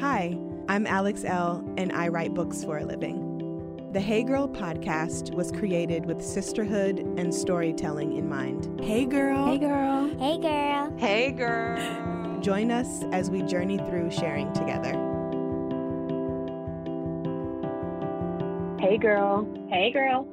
Hi, I'm Alex Elle, and I write books for a living. The Hey Girl podcast was created with sisterhood and storytelling in mind. Hey, girl. Hey, girl. Hey, girl. Hey, girl. Join us as we journey through sharing together. Hey, girl. Hey, girl.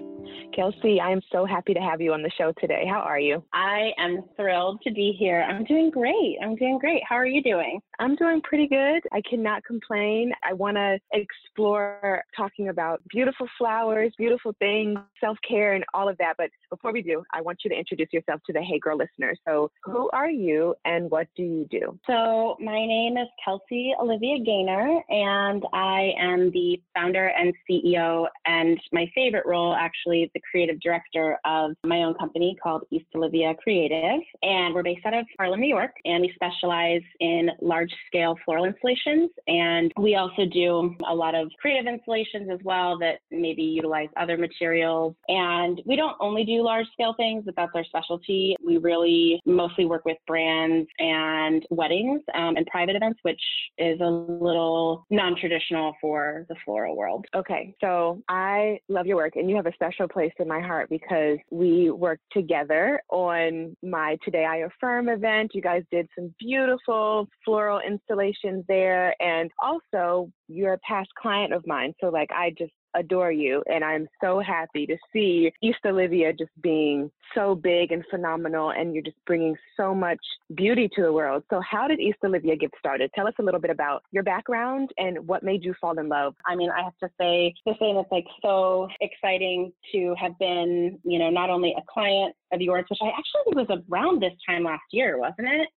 Kelsea, I am so happy to have you on the show today. How are you? I am thrilled to be here. I'm doing great. I'm doing great. How are you doing? I'm doing pretty good. I cannot complain. I want to explore talking about beautiful flowers, beautiful things, self care, and all of that. But before we do, I want you to introduce yourself to the Hey Girl listeners. So, who are you and what do you do? So, my name is Kelsea Olivia Gaynor, and I am the founder and CEO, and my favorite role, actually, the creative director of my own company called East Olivia Creative. And we're based out of Harlem, New York, and we specialize in large scale floral installations. And we also do a lot of creative installations as well that maybe utilize other materials. And we don't only do large scale things, but that's our specialty. We really mostly work with brands and weddings um, and private events, which is a little non traditional for the floral world. Okay, so I love your work, and you have a special place in my heart because we worked together on my Today I Affirm event. You guys did some beautiful floral installations there, and also you're a past client of mine. So, like, I just adore you. And I'm so happy to see East Olivia just being so big and phenomenal. And you're just bringing so much beauty to the world. So, how did East Olivia get started? Tell us a little bit about your background and what made you fall in love. I mean, I have to say, the thing that's like so exciting to have been, you know, not only a client of yours, which I actually think was around this time last year, wasn't it?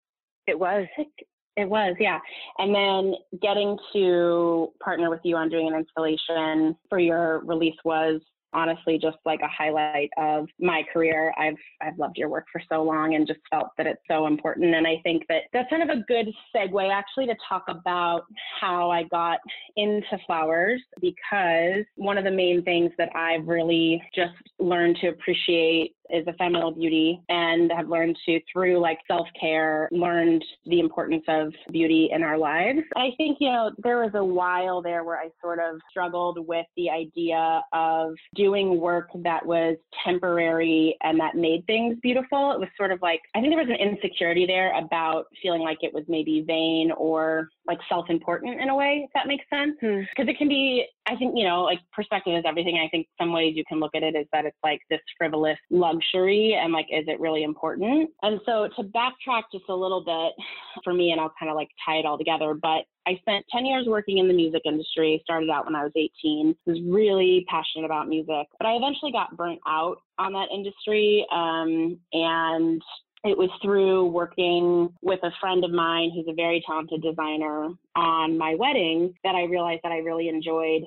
It was. It was, yeah. And then getting to partner with you on doing an installation for your release was honestly just like a highlight of my career. I've I've loved your work for so long and just felt that it's so important. And I think that that's kind of a good segue actually to talk about how I got into flowers because one of the main things that I've really just learned to appreciate is ephemeral beauty and have learned to through like self-care learned the importance of beauty in our lives. I think you know there was a while there where i sort of struggled with the idea of doing work that was temporary and that made things beautiful. It was sort of like i think there was an insecurity there about feeling like it was maybe vain or like self-important in a way if that makes sense. Because hmm. it can be i think you know like perspective is everything. I think some ways you can look at it is that it's like this frivolous luxury and like is it really important? And so to backtrack just a little bit for me and i'll kind of like tie it all together but I spent 10 years working in the music industry, started out when I was 18, was really passionate about music, but I eventually got burnt out on that industry um, and it was through working with a friend of mine who's a very talented designer on my wedding that I realized that I really enjoyed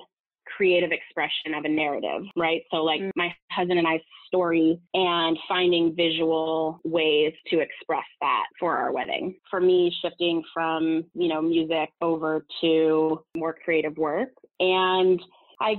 creative expression of a narrative, right? So, like mm-hmm. my husband and I's story and finding visual ways to express that for our wedding. For me, shifting from, you know, music over to more creative work. And I,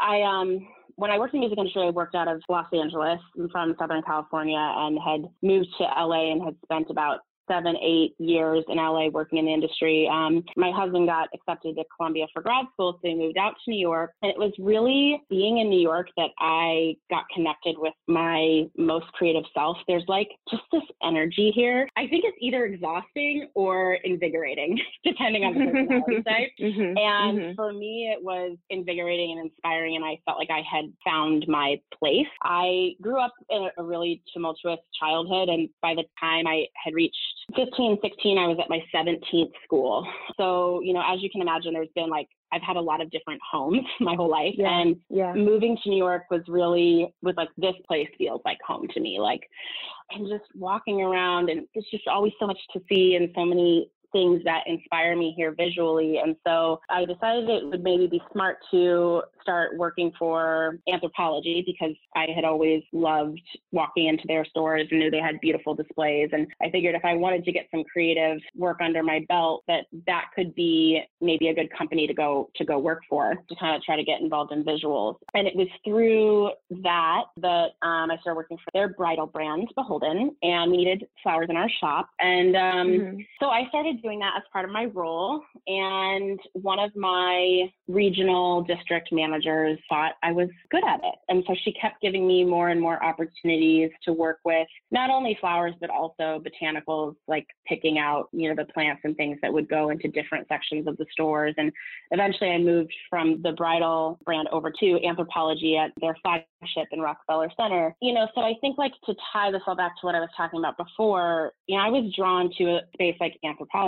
I, um, when I worked in the music industry, I worked out of Los Angeles. I'm from Southern California and had moved to LA and had spent about seven, eight years in LA working in the industry. Um, my husband got accepted to Columbia for grad school, so we moved out to New York. And it was really being in New York that I got connected with my most creative self. There's like just this energy here. I think it's either exhausting or invigorating, depending on the personality type. Mm-hmm, and mm-hmm. for me, it was invigorating and inspiring, and I felt like I had found my place. I grew up in a really tumultuous childhood, and by the time I had reached 15, 16, I was at my 17th school. So, you know, as you can imagine, there's been like, I've had a lot of different homes my whole life. Yeah, and yeah. moving to New York was really, was like, this place feels like home to me. Like, and just walking around, and there's just always so much to see and so many things that inspire me here visually. And so I decided it would maybe be smart to start working for Anthropologie because I had always loved walking into their stores and knew they had beautiful displays. And I figured if I wanted to get some creative work under my belt, that that could be maybe a good company to go to go work for to kind of try to get involved in visuals. And it was through that that um, I started working for their bridal brand, BHLDN, and we needed flowers in our shop. And um, mm-hmm. so I started doing that as part of my role. And one of my regional district managers thought I was good at it. And so she kept giving me more and more opportunities to work with not only flowers, but also botanicals, like picking out, you know, the plants and things that would go into different sections of the stores. And eventually I moved from the bridal brand over to Anthropologie at their flagship in Rockefeller Center. You know, so I think like to tie this all back to what I was talking about before, you know, I was drawn to a space like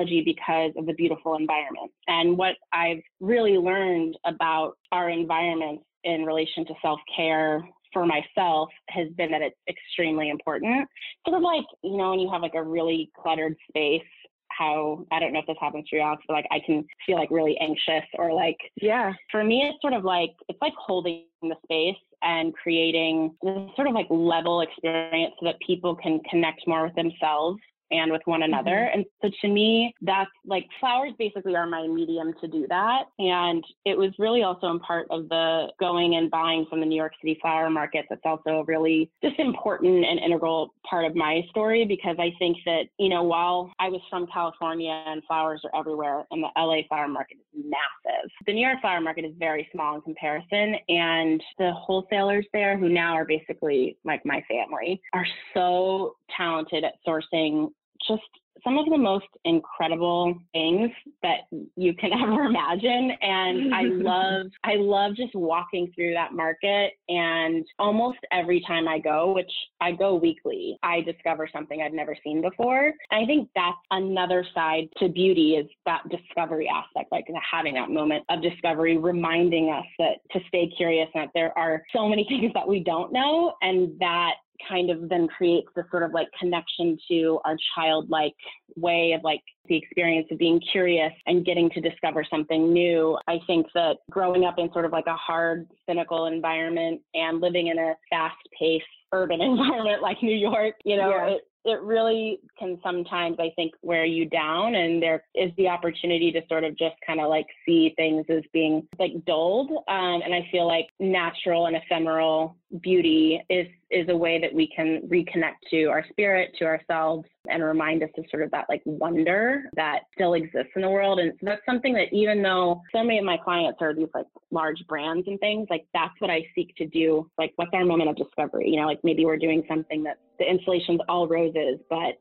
Anthropologie because of the beautiful environment. And what I've really learned about our environment in relation to self care for myself has been that it's extremely important. Sort of like, you know, when you have like a really cluttered space, how I don't know if this happens to you, Alex, but like I can feel like really anxious or like yeah. For me, it's sort of like it's like holding the space and creating this sort of like level experience so that people can connect more with themselves and with one another. Mm-hmm. And so to me, that's like flowers basically are my medium to do that. And it was really also in part of the going and buying from the New York City flower market that's also really just important and integral part of my story because I think that, you know, while I was from California and flowers are everywhere and the LA flower market is massive, the New York flower market is very small in comparison. And the wholesalers there who now are basically like my family are so talented at sourcing just some of the most incredible things that you can ever imagine. And i love i love just walking through that market. And almost every time i go which i go weekly i discover something i've never seen before. And i think that's another side to beauty is that discovery aspect like having that moment of discovery reminding us that to stay curious and that there are so many things that we don't know and that kind of then creates this sort of like connection to our childlike way of like the experience of being curious and getting to discover something new. I think that growing up in sort of like a hard, cynical environment and living in a fast paced urban environment like New York, you know, yeah. it, it really can sometimes, I think, wear you down. And there is the opportunity to sort of just kind of like see things as being like dulled. Um, and I feel like natural and ephemeral beauty is is a way that we can reconnect to our spirit, to ourselves, and remind us of sort of that like wonder that still exists in the world. And so that's something that even though so many of my clients are these like large brands and things, like that's what I seek to do. Like what's our moment of discovery? You know, like maybe we're doing something that the installation's all roses, but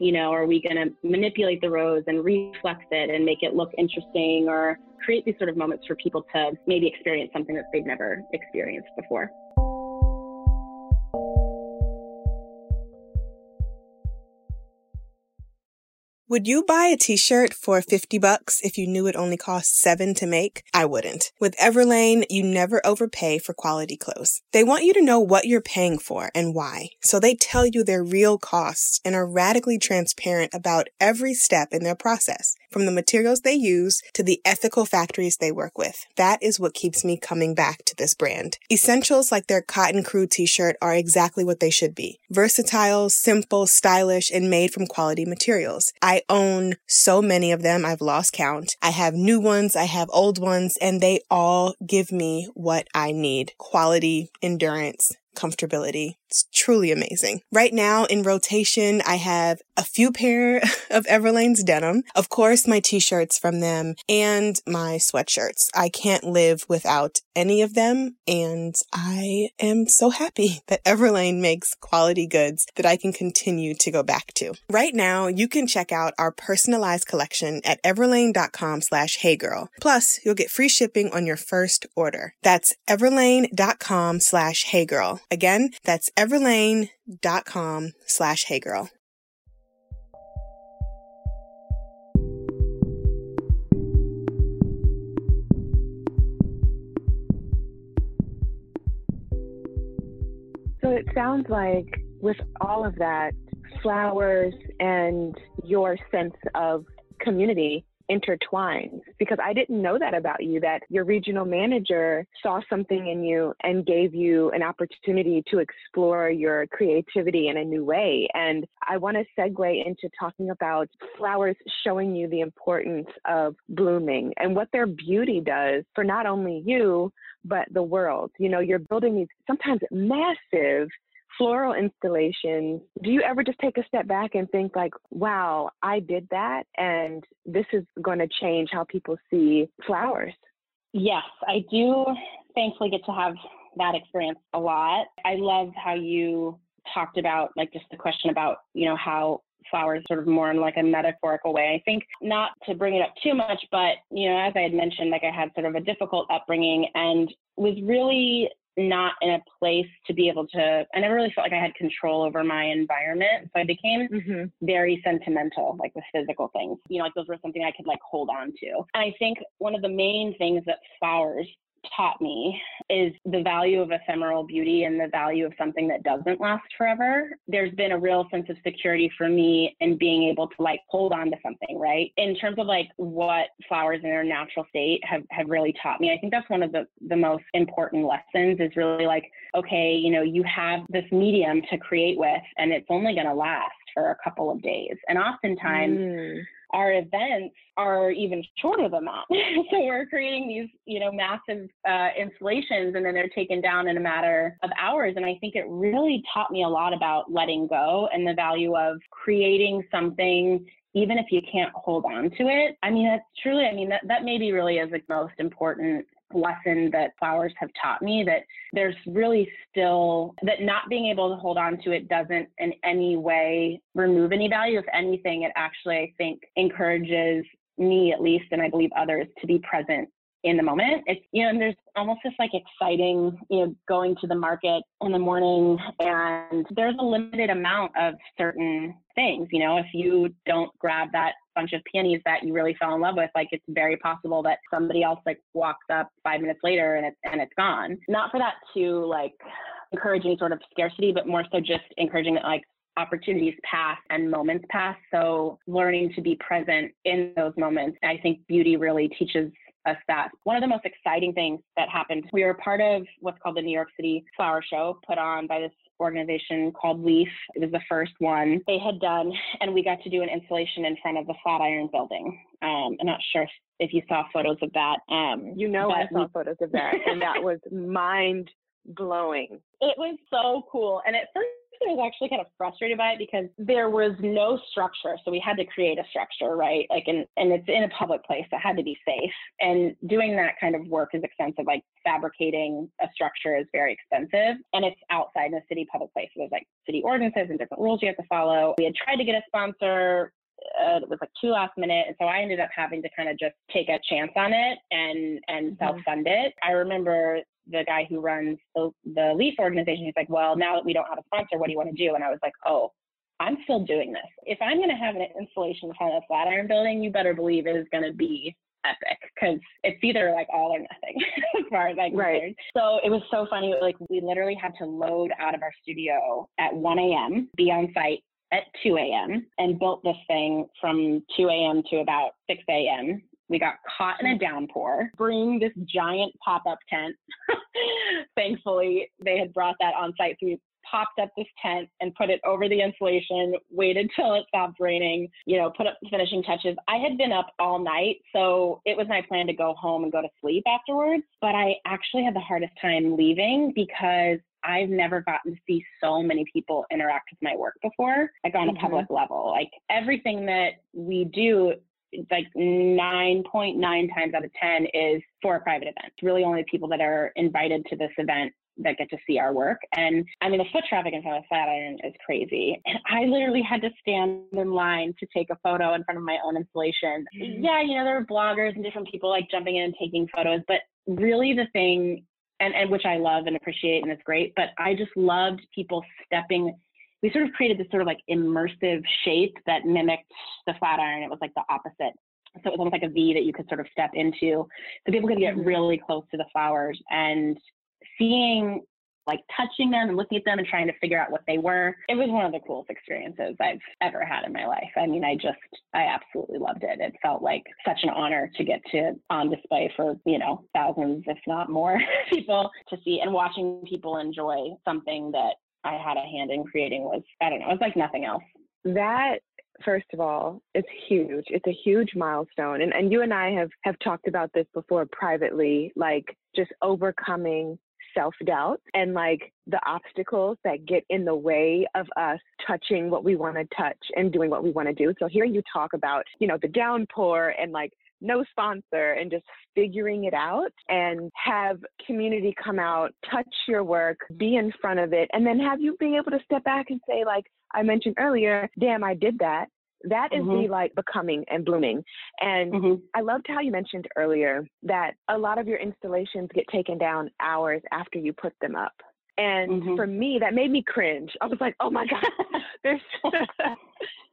you know, are we going to manipulate the rose and reflex it and make it look interesting or create these sort of moments for people to maybe experience something that they've never experienced before? Would you buy a t-shirt for 50 bucks if you knew it only cost 7 to make? I wouldn't. With Everlane, you never overpay for quality clothes. They want you to know what you're paying for and why. So they tell you their real costs and are radically transparent about every step in their process, from the materials they use to the ethical factories they work with. That is what keeps me coming back to this brand. Essentials like their Cotton Crew t-shirt are exactly what they should be. Versatile, simple, stylish, and made from quality materials. I own so many of them. I've lost count. I have new ones. I have old ones and they all give me what I need. Quality, endurance, comfortability. It's truly amazing. Right now in rotation, I have a few pair of Everlane's denim, of course, my t-shirts from them and my sweatshirts. I can't live without any of them. And I am so happy that Everlane makes quality goods that I can continue to go back to. Right now, you can check out our personalized collection at everlane.com slash heygirl. Plus, you'll get free shipping on your first order. That's everlane.com slash heygirl. Again, that's everlane.com slash heygirl. So it sounds like with all of that, flowers and your sense of community intertwines because I didn't know that about you that your regional manager saw something in you and gave you an opportunity to explore your creativity in a new way. And I want to segue into talking about flowers showing you the importance of blooming and what their beauty does for not only you but the world. You know you're building these sometimes massive floral installations, do you ever just take a step back and think like, wow, I did that and this is going to change how people see flowers? Yes, I do thankfully get to have that experience a lot. I love how you talked about like just the question about, you know, how flowers sort of more in like a metaphorical way. I think not to bring it up too much, but you know, as I had mentioned, like I had sort of a difficult upbringing and was really not in a place to be able to I never really felt like I had control over my environment. So I became mm-hmm. very sentimental, like with physical things. You know, like those were something I could like hold on to. And I think one of the main things that flowers taught me is the value of ephemeral beauty and the value of something that doesn't last forever. There's been a real sense of security for me in being able to like hold on to something, right? In terms of like what flowers in their natural state have, have really taught me, I think that's one of the, the most important lessons is really like, okay, you know, you have this medium to create with and it's only going to last for a couple of days. And oftentimes, mm our events are even shorter than that. so we're creating these, you know, massive uh, installations and then they're taken down in a matter of hours. And I think it really taught me a lot about letting go and the value of creating something even if you can't hold on to it. I mean, that's truly, I mean, that, that maybe really is the most important lesson that flowers have taught me that there's really still that not being able to hold on to it doesn't in any way remove any value. If anything, it actually, I think, encourages me at least, and I believe others, to be present in the moment. It's, you know, and there's almost this like exciting, you know, going to the market in the morning and there's a limited amount of certain things. You know, if you don't grab that bunch of peonies that you really fell in love with, like it's very possible that somebody else like walks up five minutes later and it's and it's gone. Not for that to like encourage any sort of scarcity, but more so just encouraging that like opportunities pass and moments pass. So learning to be present in those moments, I think beauty really teaches us that. One of the most exciting things that happened, we were part of what's called the New York City Flower Show, put on by this organization called Leaf. It was the first one they had done, and we got to do an installation in front of the Flatiron Building. Um, I'm not sure if, if, you saw photos of that. Um, you know, I saw we, photos of that, and that was mind blowing. It was so cool. And at first, I was actually kind of frustrated by it because there was no structure. So we had to create a structure, right? Like, and, and it's in a public place, so it had to be safe. And doing that kind of work is expensive. Like fabricating a structure is very expensive and it's outside in a city public place. So there's like city ordinances and different rules you have to follow. We had tried to get a sponsor. Uh, it was like too last minute, and so I ended up having to kind of just take a chance on it and and mm-hmm. self fund it. I remember the guy who runs the, the Leaf organization, he's like, well, now that we don't have a sponsor, what do you want to do? And I was like, oh, I'm still doing this. If I'm going to have an installation in front of a Flatiron building, you better believe it is going to be epic because it's either like all or nothing as far as I'm right. concerned. So it was so funny. Like we literally had to load out of our studio at 1 a.m., be on site at 2 a.m. and built this thing from 2 a.m. to about 6 a.m. We got caught in a downpour, bring this giant pop up tent. Thankfully, they had brought that on site. So we popped up this tent and put it over the insulation, waited till it stopped raining, you know, put up the finishing touches. I had been up all night, so it was my plan to go home and go to sleep afterwards. But I actually had the hardest time leaving because I've never gotten to see so many people interact with my work before, like on mm-hmm. a public level. Like everything that we do like 9.9 times out of 10 is for a private event. It's really only people that are invited to this event that get to see our work. And I mean, the foot traffic in front of Flatiron is crazy. And I literally had to stand in line to take a photo in front of my own installation. Mm-hmm. Yeah, you know, there were bloggers and different people like jumping in and taking photos, but really the thing, and, and which I love and appreciate and it's great, but I just loved people stepping we sort of created this sort of like immersive shape that mimicked the Flatiron. It was like the opposite. So it was almost like a V that you could sort of step into. So people could get mm-hmm. really close to the flowers and seeing like touching them and looking at them and trying to figure out what they were. It was one of the coolest experiences I've ever had in my life. I mean, I just, I absolutely loved it. It felt like such an honor to get to on display for, you know, thousands, if not more people to see and watching people enjoy something that I had a hand in creating was, I don't know, it was like nothing else. That first of all, it's huge. It's a huge milestone. And and you and I have have talked about this before privately, like just overcoming self doubt and like the obstacles that get in the way of us touching what we want to touch and doing what we want to do. So hearing you talk about, you know, the downpour and like no sponsor and just figuring it out and have community come out, touch your work, be in front of it, and then have you being able to step back and say, like I mentioned earlier, damn, I did that. That is mm-hmm. the like becoming and blooming. And mm-hmm. I loved how you mentioned earlier that a lot of your installations get taken down hours after you put them up. And mm-hmm. for me, that made me cringe. I was like, oh my God, they're,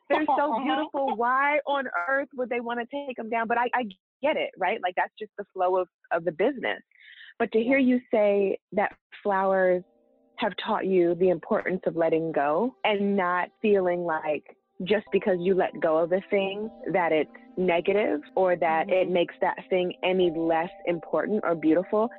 they're so beautiful. Why on earth would they want to take them down? But I, I get it, right? Like that's just the flow of, of the business. But to hear you say that flowers have taught you the importance of letting go and not feeling like just because you let go of a thing that it's negative or that it mm-hmm. makes that thing any less important or beautiful.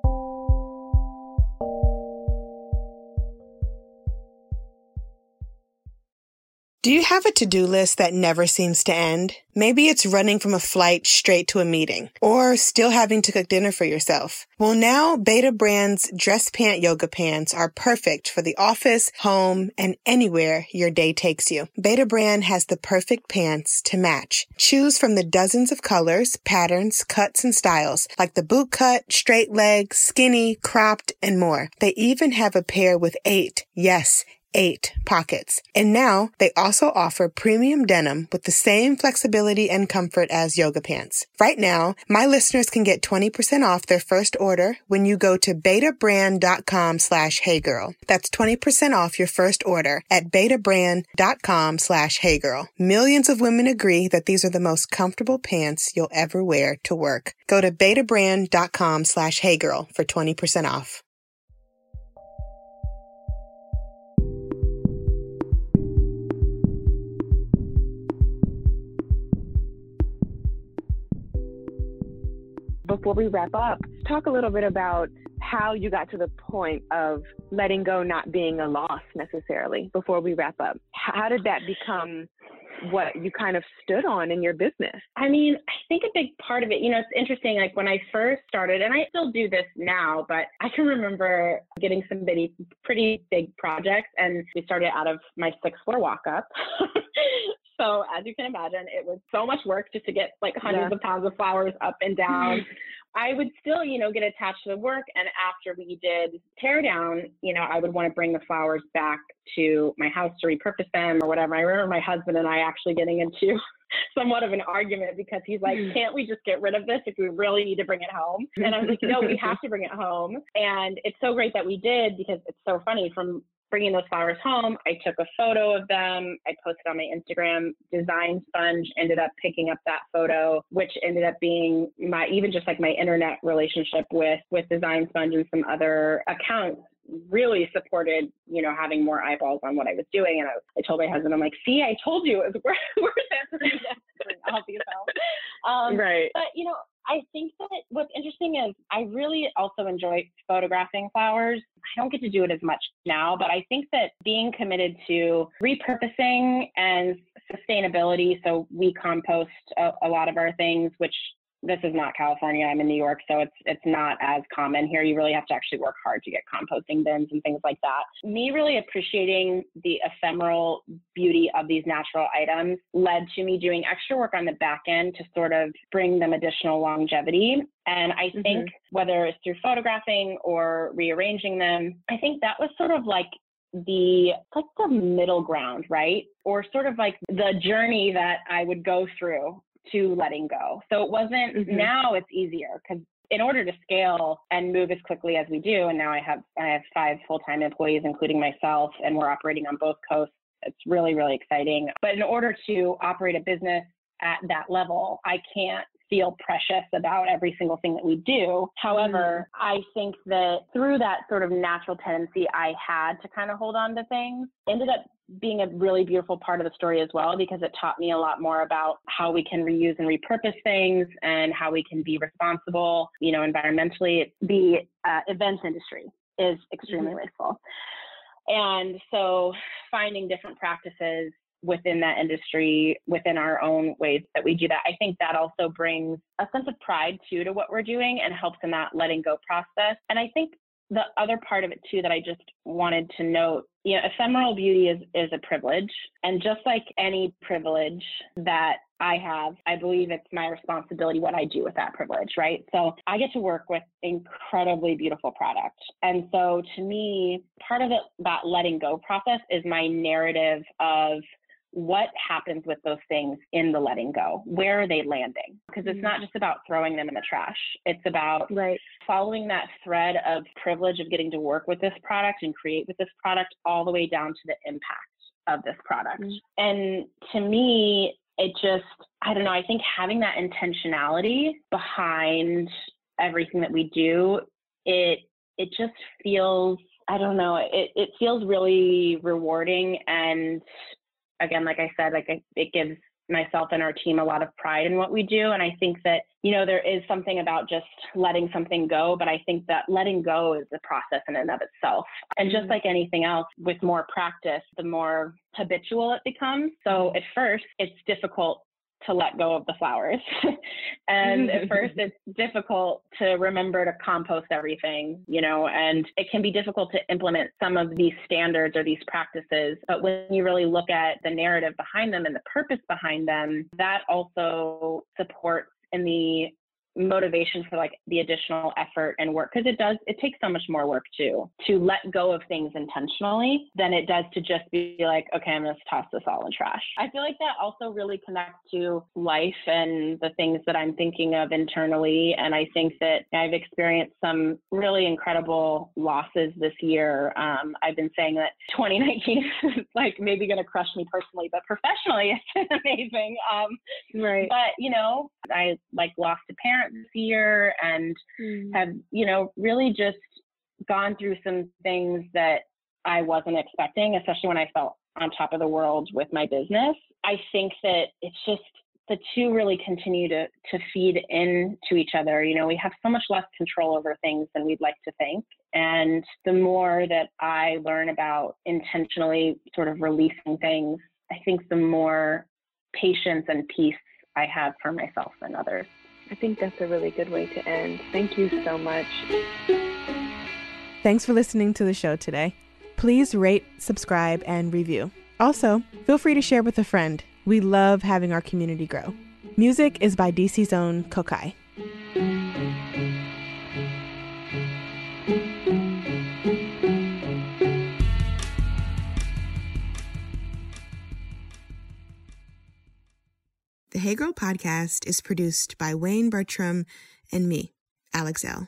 Do you have a to-do list that never seems to end? Maybe it's running from a flight straight to a meeting or still having to cook dinner for yourself. Well, now Betabrand's dress pant yoga pants are perfect for the office, home, and anywhere your day takes you. Betabrand has the perfect pants to match. Choose from the dozens of colors, patterns, cuts, and styles like the boot cut, straight leg, skinny, cropped, and more. They even have a pair with eight, yes, eight pockets. And now they also offer premium denim with the same flexibility and comfort as yoga pants. Right now, my listeners can get 20% off their first order when you go to betabrand.com slash heygirl. That's 20% off your first order at betabrand.com slash heygirl. Millions of women agree that these are the most comfortable pants you'll ever wear to work. Go to betabrand.com slash heygirl for 20% off. Before we wrap up, talk a little bit about how you got to the point of letting go not being a loss necessarily before we wrap up. How did that become what you kind of stood on in your business? I mean, I think a big part of it, you know, it's interesting. Like when I first started, and I still do this now, but I can remember getting some pretty, pretty big projects, and we started out of my sixth floor walk up. So as you can imagine, it was so much work just to get like hundreds yeah. of pounds of flowers up and down. I would still, you know, get attached to the work. And after we did tear down, you know, I would want to bring the flowers back to my house to repurpose them or whatever. I remember my husband and I actually getting into somewhat of an argument because he's like, hmm. can't we just get rid of this if we really need to bring it home? And I was like, no, we have to bring it home. And it's so great that we did because it's so funny from bringing those flowers home, I took a photo of them. I posted on my Instagram. Design Sponge ended up picking up that photo, which ended up being my even just like my internet relationship with with Design Sponge and some other accounts really supported, you know, having more eyeballs on what I was doing. And I, I told my husband, I'm like, see, I told you it was worth, worth it. um, right. But, you know, I think that what's interesting is I really also enjoy photographing flowers. I don't get to do it as much now, but I think that being committed to repurposing and sustainability, so we compost a, a lot of our things, which this is not California. I'm in New York, so it's it's not as common here. You really have to actually work hard to get composting bins and things like that. Me really appreciating the ephemeral beauty of these natural items led to me doing extra work on the back end to sort of bring them additional longevity. And I mm-hmm. think whether it's through photographing or rearranging them, I think that was sort of like the like the middle ground, right? Or sort of like the journey that I would go through to letting go. So it wasn't mm-hmm. now it's easier because in order to scale and move as quickly as we do, and now I have I have five full-time employees, including myself, and we're operating on both coasts. It's really, really exciting. But in order to operate a business at that level, I can't feel precious about every single thing that we do. However, mm. I think that through that sort of natural tendency I had to kind of hold on to things, ended up being a really beautiful part of the story as well because it taught me a lot more about how we can reuse and repurpose things and how we can be responsible, you know, environmentally. The uh, events industry is extremely mm-hmm. wasteful. And so finding different practices within that industry, within our own ways that we do that. I think that also brings a sense of pride too to what we're doing and helps in that letting go process. And I think the other part of it too that I just wanted to note, you know, ephemeral beauty is is a privilege, and just like any privilege that I have, I believe it's my responsibility what I do with that privilege, right? So I get to work with incredibly beautiful product. And so to me, part of it, that letting go process is my narrative of what happens with those things in the letting go? Where are they landing? Because it's not mm. just about throwing them in the trash. It's about right. following that thread of privilege of getting to work with this product and create with this product all the way down to the impact of this product. Mm. And to me, it just, I don't know, I think having that intentionality behind everything that we do, it it just feels I don't know, it, it feels really rewarding and again, like I said, like it gives myself and our team a lot of pride in what we do. And I think that, you know, there is something about just letting something go, but I think that letting go is a process in and of itself. And just mm-hmm. like anything else, with more practice, the more habitual it becomes. So at first, it's difficult to let go of the flowers. and at first, it's difficult to remember to compost everything, you know, and it can be difficult to implement some of these standards or these practices. But when you really look at the narrative behind them and the purpose behind them, that also supports in the motivation for like the additional effort and work because it does it takes so much more work too to let go of things intentionally than it does to just be like okay i'm going to toss this all in trash. I feel like that also really connects to life and the things that i'm thinking of internally and i think that i've experienced some really incredible losses this year. Um, i've been saying that 2019 is like maybe going to crush me personally but professionally it's been amazing. Um, right. but you know i like lost a parent this year and mm. have, you know, really just gone through some things that I wasn't expecting, especially when I felt on top of the world with my business. I think that it's just the two really continue to to feed into each other. You know, we have so much less control over things than we'd like to think. And the more that I learn about intentionally sort of releasing things, I think the more patience and peace I have for myself and others. I think that's a really good way to end. Thank you so much. Thanks for listening to the show today. Please rate, subscribe, and review. Also, feel free to share with a friend. We love having our community grow. Music is by DC's own Kokayi. Hey Girl podcast is produced by Wayne Bertram and me, Alex Elle.